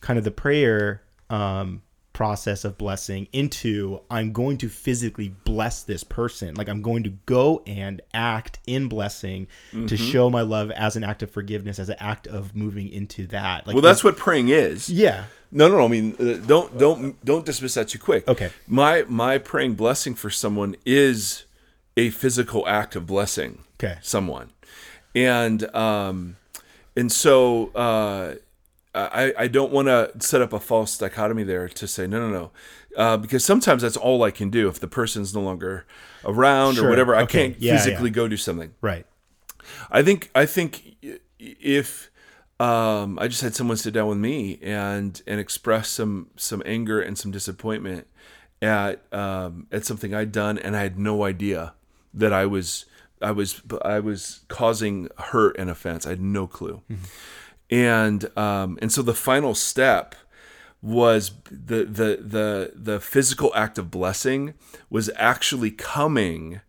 kind of the prayer um process of blessing into I'm going to physically bless this person. Like I'm going to go and act in blessing Mm-hmm. to show my love as an act of forgiveness, as an act of moving into that. Like Well, that's what praying is. yeah. No, no, no. I mean, uh, don't don't don't dismiss that too quick. Okay. My my praying blessing for someone is a physical act of blessing. Okay. Someone, and um, and so uh, I I don't want to set up a false dichotomy there to say no no no, uh, because sometimes that's all I can do if the person's no longer around Sure. or whatever. I Okay. can't Yeah, physically yeah. go do something. Right. I think I think if um, I just had someone sit down with me and and express some some anger and some disappointment at um, at something I'd done, and I had no idea that I was I was I was causing hurt and offense. I had no clue, and um, and so the final step was the the the the physical act of blessing was actually coming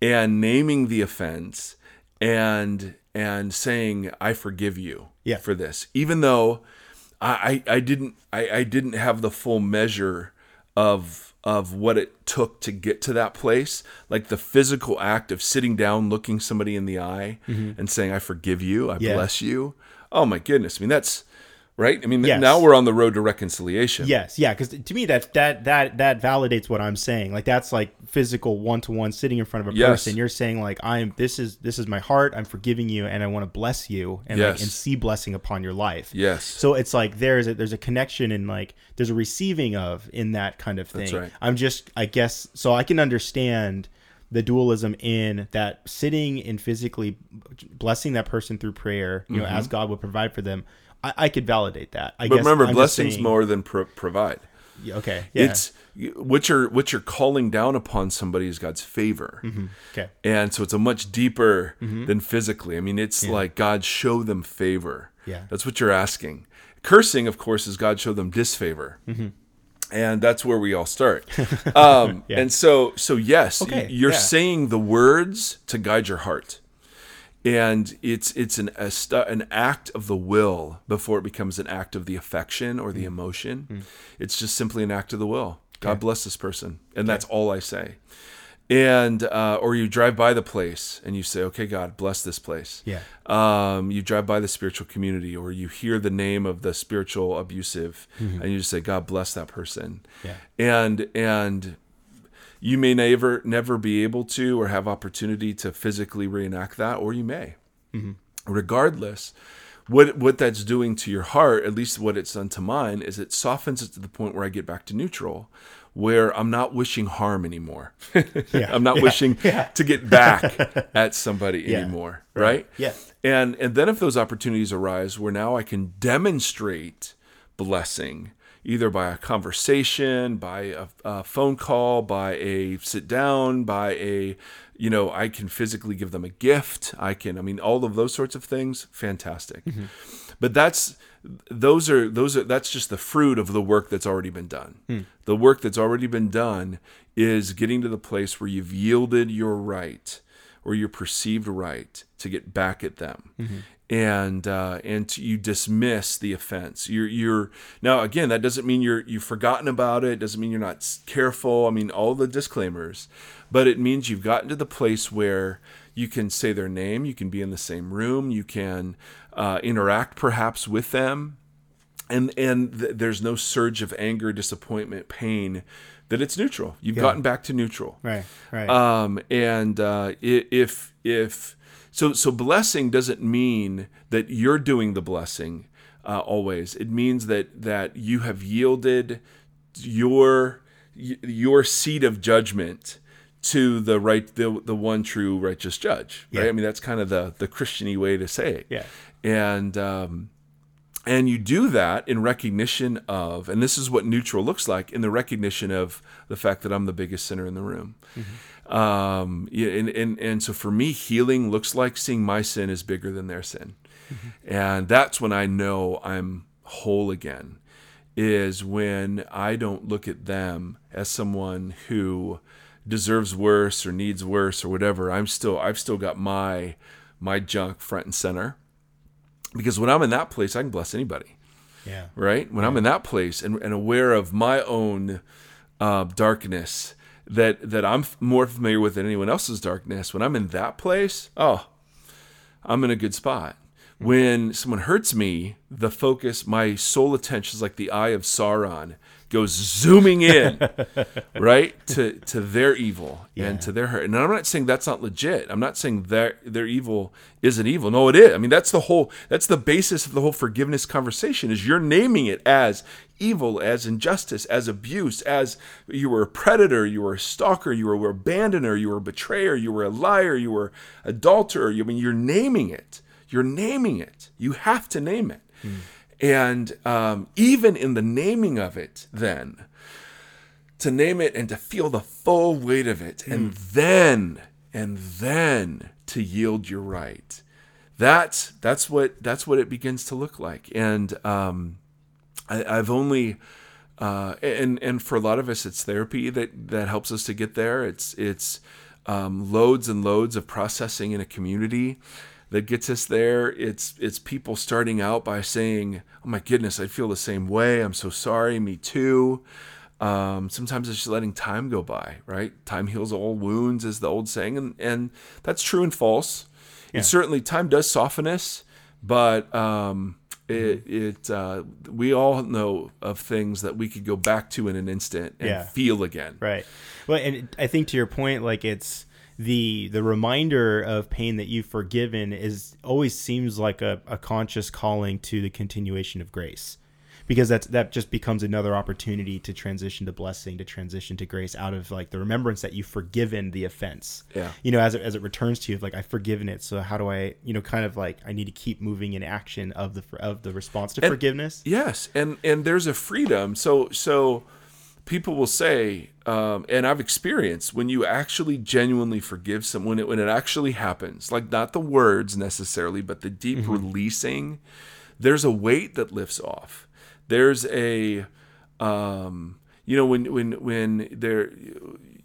and naming the offense and and saying I forgive you Yeah. for this even though I I I didn't I, I didn't have the full measure of of what it took to get to that place like the physical act of sitting down looking somebody in the eye and saying I forgive you I Mm-hmm. Yeah. bless you oh my goodness I mean that's right I mean Yes. now we're on the road to reconciliation Yes, yeah, because to me that that that that validates what I'm saying. Like that's like physical one to one sitting in front of a Yes. person. You're saying like I'm this is this is my heart. I'm forgiving you, and I want to bless you and like, and see blessing upon your life. yes So it's like there's a there's a connection and like there's a receiving of in that kind of thing. right. I'm just I guess so I can understand the dualism in that sitting and physically blessing that person through prayer, you know, as mm-hmm. God would provide for them. I, I could validate that. I Mm-hmm. but guess remember I'm blessings saying- more than pro- provide Yeah, Okay. Yeah. it's what you're what you're calling down upon somebody is God's favor. Mm-hmm. okay. And so it's a much deeper than physically. I mean, it's like God show them favor. Yeah. That's what you're asking. Cursing, of course, is God show them disfavor. Mm-hmm. And that's where we all start. Um, And so, so yes, Okay, you're yeah. saying the words to guide your heart, and it's it's an a stu- an act of the will before it becomes an act of the affection or Mm. the emotion. It's just simply an act of the will. God bless this person, and that's all I say. And uh, or you drive by the place and you say, "Okay, God, bless this place." Yeah. Um, you drive by the spiritual community, or you hear the name of the spiritual abusive, and you just say, "God bless that person." Mm-hmm. Yeah. And and you may never never be able to or have opportunity to physically reenact that, or you may. Mm-hmm. Regardless, what what that's doing to your heart, at least what it's done to mine, is it softens it to the point where I get back to neutral, where I'm not wishing harm anymore. I'm not Yeah. wishing to get back at somebody Yeah. anymore, right? Yeah. And and then if those opportunities arise where now I can demonstrate blessing either by a conversation, by a, a phone call, by a sit down, by a you know, I can physically give them a gift. I can I mean all of those sorts of things, fantastic. Mm-hmm. But that's those are those are that's just the fruit of the work that's already been done. Hmm. The work that's already been done is getting to the place where you've yielded your right or your perceived right to get back at them. Mm-hmm. And uh, and to, you dismiss the offense. You're you're now again. That doesn't mean you're you've forgotten about it. Doesn't mean you're not careful. I mean all the disclaimers, but it means you've gotten to the place where you can say their name. You can be in the same room. You can uh, interact perhaps with them and and th- there's no surge of anger, disappointment, pain. That it's neutral. You've gotten back to neutral. Right. Right. Um, and uh, if if so, so blessing doesn't mean that you're doing the blessing uh, always. It means that that you have yielded your your seat of judgment to the right the the one true righteous judge. Right. Yeah. I mean that's kind of the the Christiany way to say it. Yeah. And um, and you do that in recognition of, and this is what neutral looks like in the recognition of the fact that I'm the biggest sinner in the room. Um, yeah, and, and, and so for me, healing looks like seeing my sin is bigger than their sin. And that's when I know I'm whole again, is when I don't look at them as someone who deserves worse or needs worse or whatever. I'm still, I've still got my, my junk front and center because when I'm in that place, I can bless anybody. Yeah. Right? When I'm in that place and, and aware of my own uh, darkness that that I'm more familiar with than anyone else's darkness, when I'm in that place, oh, I'm in a good spot. When someone hurts me, the focus, my sole attention is like the eye of Sauron goes zooming in, right to to their evil Yeah. and to their hurt. And I'm not saying that's not legit. I'm not saying their their evil isn't evil. No, it is. I mean, that's the whole that's the basis of the whole forgiveness conversation. Is you're naming it as evil, as injustice, as abuse, as you were a predator, you were a stalker, you were an abandoner, you were a betrayer, you were a liar, you were adulterer. I mean, you're naming it. You're naming it. You have to name it. Hmm. And um, even in the naming of it, then, to name it and to feel the full weight of it, and then, and then to yield your right. That's that's what that's what it begins to look like. And um, I, I've only uh, and and for a lot of us, it's therapy that that helps us to get there. It's it's um, loads and loads of processing in a community that gets us there. It's it's people starting out by saying, "Oh my goodness, I feel the same way. I'm so sorry. Me too." Um, sometimes it's just letting time go by, right? Time heals all wounds, is the old saying, and and that's true and false. And certainly, time does soften us, but um, it it uh, we all know of things that we could go back to in an instant and Yeah. feel again. Right. Well, and I think to your point, like it's the the reminder of pain that you've forgiven is always seems like a, a conscious calling to the continuation of grace. Because that's that just becomes another opportunity to transition to blessing, to transition to grace out of like the remembrance that you've forgiven the offense. Yeah. You know, as it, as it returns to you, like I've forgiven it. So how do I, you know, kind of like I need to keep moving in action of the of the response to And- forgiveness. Yes, and and there's a freedom. So so people will say, um, and I've experienced when you actually genuinely forgive someone, when it when it actually happens, like not the words necessarily, but the deep releasing. There's a weight that lifts off. There's a, um, you know, when when when there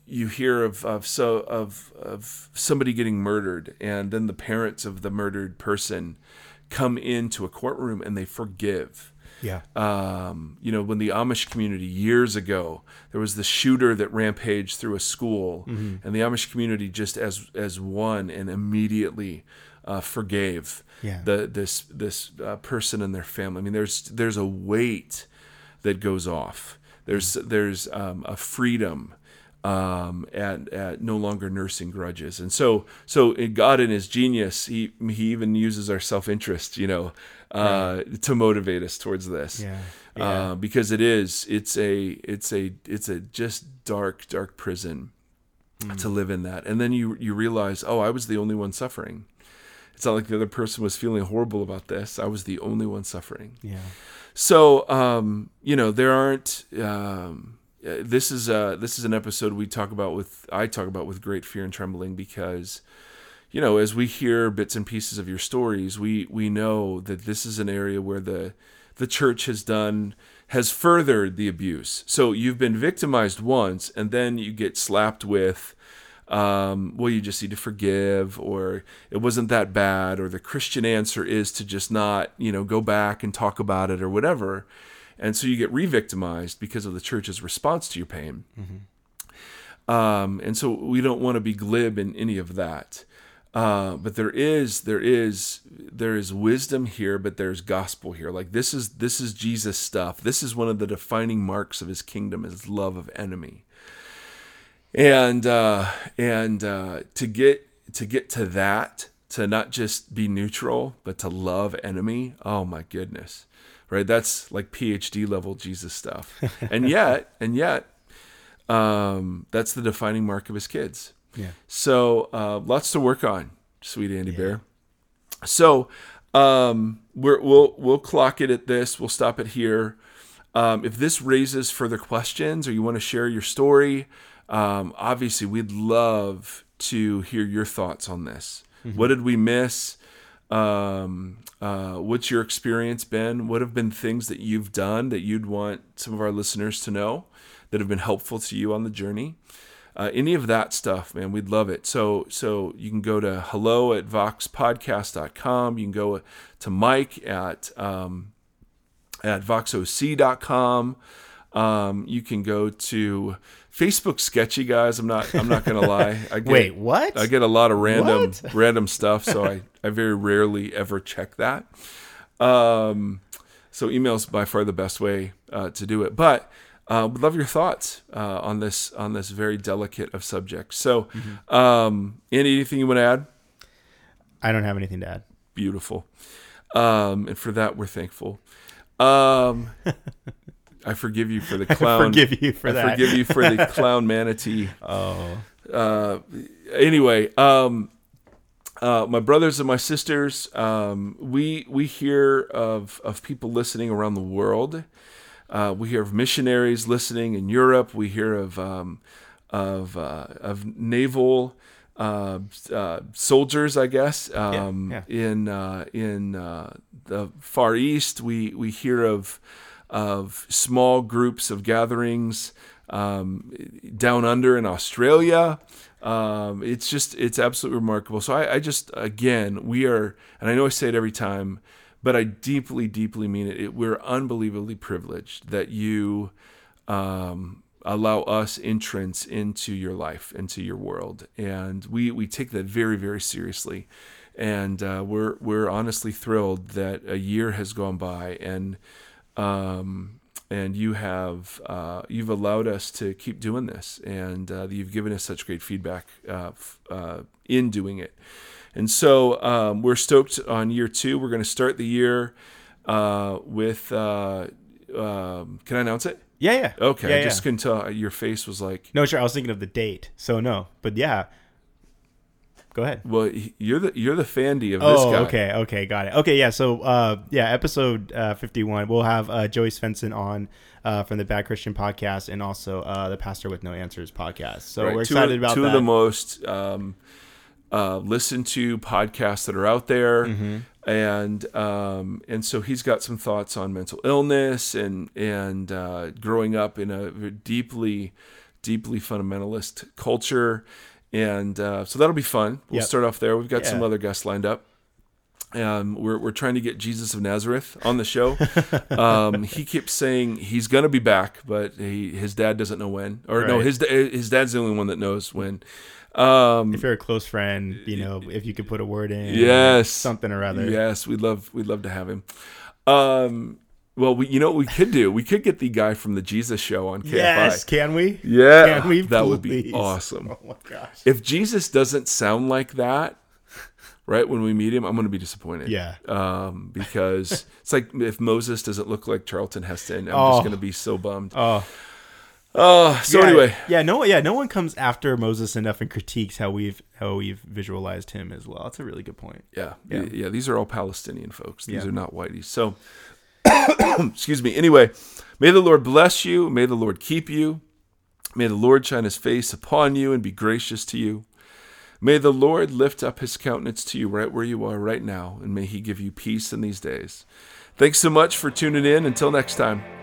you hear of of so of of somebody getting murdered, and then the parents of the murdered person come into a courtroom and they forgive Yeah. um, you know, when the Amish community years ago, there was the shooter that rampaged through a school, and the Amish community just as as one and immediately uh, forgave Yeah. the this this uh, person and their family. I mean, there's there's a weight that goes off. There's there's um, a freedom um, at, at no longer nursing grudges. And so, so in God in His genius, He He even uses our self interest, you know, uh, to motivate us towards this. Yeah. Uh, because it is, it's a, it's a, it's a just dark, dark prison to live in that. And then you you realize, oh, I was the only one suffering. It's not like the other person was feeling horrible about this. I was the only one suffering. Yeah. So, um, you know, there aren't. Um, uh, this is uh, this is an episode we talk about with I talk about with great fear and trembling because, you know, as we hear bits and pieces of your stories, we we know that this is an area where the the church has done has furthered the abuse. So you've been victimized once, and then you get slapped with um, well, you just need to forgive, or it wasn't that bad, or the Christian answer is to just not, you know, go back and talk about it or whatever. And so you get re victimized because of the church's response to your pain. Um, and so we don't want to be glib in any of that. Uh, but there is there is there is wisdom here, but there's gospel here. Like this is this is Jesus stuff. This is one of the defining marks of his kingdom is love of enemy. And uh, and uh, to get to get to that to not just be neutral but to love enemy oh my goodness. Right? That's like phd level jesus stuff. And yet and yet um, that's the defining mark of his kids Yeah. so uh, lots to work on sweet andy bear so um, we're, we'll we'll clock it at this. We'll stop it here. Um, if this raises further questions or you want to share your story, um, obviously we'd love to hear your thoughts on this. What did we miss? Um, uh, what's your experience been? What have been things that you've done that you'd want some of our listeners to know that have been helpful to you on the journey? Uh, any of that stuff, man, we'd love it. So, so you can go to hello at voxpodcast.com. You can go to Mike at um, at voxoc.com. Um, you can go to Facebook sketchy guys. I'm not I'm not gonna lie. I get, Wait, what? I get a lot of random What? random stuff, so I, I very rarely ever check that. Um, so email's by far the best way uh, to do it. But uh, would love your thoughts uh, on this on this very delicate of subject. So, Mm-hmm. um, Andy, anything you want to add? I don't have anything to add. Beautiful, um, and for that we're thankful. Um, I forgive you for the clown. forgive you for I that. forgive you for the clown manatee. Oh, uh, anyway, um, uh, my brothers and my sisters, um, we we hear of of people listening around the world. Uh, we hear of missionaries listening in Europe. We hear of um, of uh, of naval uh, uh, soldiers, I guess, um, yeah. in uh, in uh, the Far East. We we hear of of small groups of gatherings um, down under in Australia. Um, it's just it's absolutely remarkable. So I, I just again we are, and I know I say it every time, but I deeply deeply mean it. it we're unbelievably privileged that you um, allow us entrance into your life, into your world, and we we take that very very seriously. And uh, we're we're honestly thrilled that a year has gone by, and um, and you have uh, you've allowed us to keep doing this, and uh, you've given us such great feedback uh, uh, in doing it. And so um, we're stoked on year two. We're going to start the year uh, with. Uh, um, can I announce it? yeah, yeah. Okay, yeah, I yeah. just couldn't tell. Your face was like, No, sure. I was thinking of the date, so no. But yeah, go ahead. "Well, you're the you're the fandy of this Oh, guy." okay, okay, got it. Okay, yeah. So, uh, yeah, episode uh, fifty-one. We'll have uh, Joey Svendsen on uh, from the Bad Christian podcast, and also uh, the Pastor with No Answers podcast. So Right, we're two excited of, about two that. of the most um, uh, listened to podcasts that are out there, Mm-hmm. and um, and so he's got some thoughts on mental illness and and uh, growing up in a deeply deeply fundamentalist culture, and uh, so that'll be fun. We'll Yep. start off there. We've got some other guests lined up. Um, we're, we're trying to get Jesus of Nazareth on the show. Um, he keeps saying he's gonna be back, but he, his dad doesn't know when. Or no, his his dad's the only one that knows when. Um, if you're a close friend, you know, if you could put a word in, yes, something or other. Yes, we'd love we'd love to have him. Um, well, we you know what we could do? We could get the guy from the Jesus Show on KFI. Yes, can we? Yeah, Can we that would be awesome. Oh my gosh. If Jesus doesn't sound like that, right when we meet him, I'm going to be disappointed. Yeah. um, because it's like if Moses doesn't look like Charlton Heston, I'm Oh. just going to be so bummed. Oh, Oh, so yeah, anyway, yeah, no, yeah, no one comes after Moses enough and critiques how we've how we've visualized him as well. That's a really good point. yeah, Yeah. yeah, These are all Palestinian folks. These Yeah. are not whiteys. So, excuse me. Anyway, may the Lord bless you. May the Lord keep you. May the Lord shine His face upon you and be gracious to you. May the Lord lift up His countenance to you right where you are right now, and may He give you peace in these days. Thanks so much for tuning in. Until next time.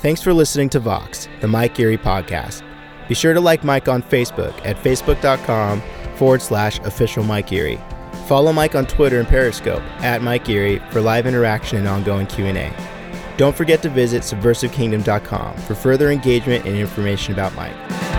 Thanks for listening to Vox, the Mike Erre podcast. Be sure to like Mike on Facebook at facebook.com forward slash official Mike Erre. Follow Mike on Twitter and Periscope at Mike Erre for live interaction and ongoing Q&A. Don't forget to visit subversivekingdom.com for further engagement and information about Mike.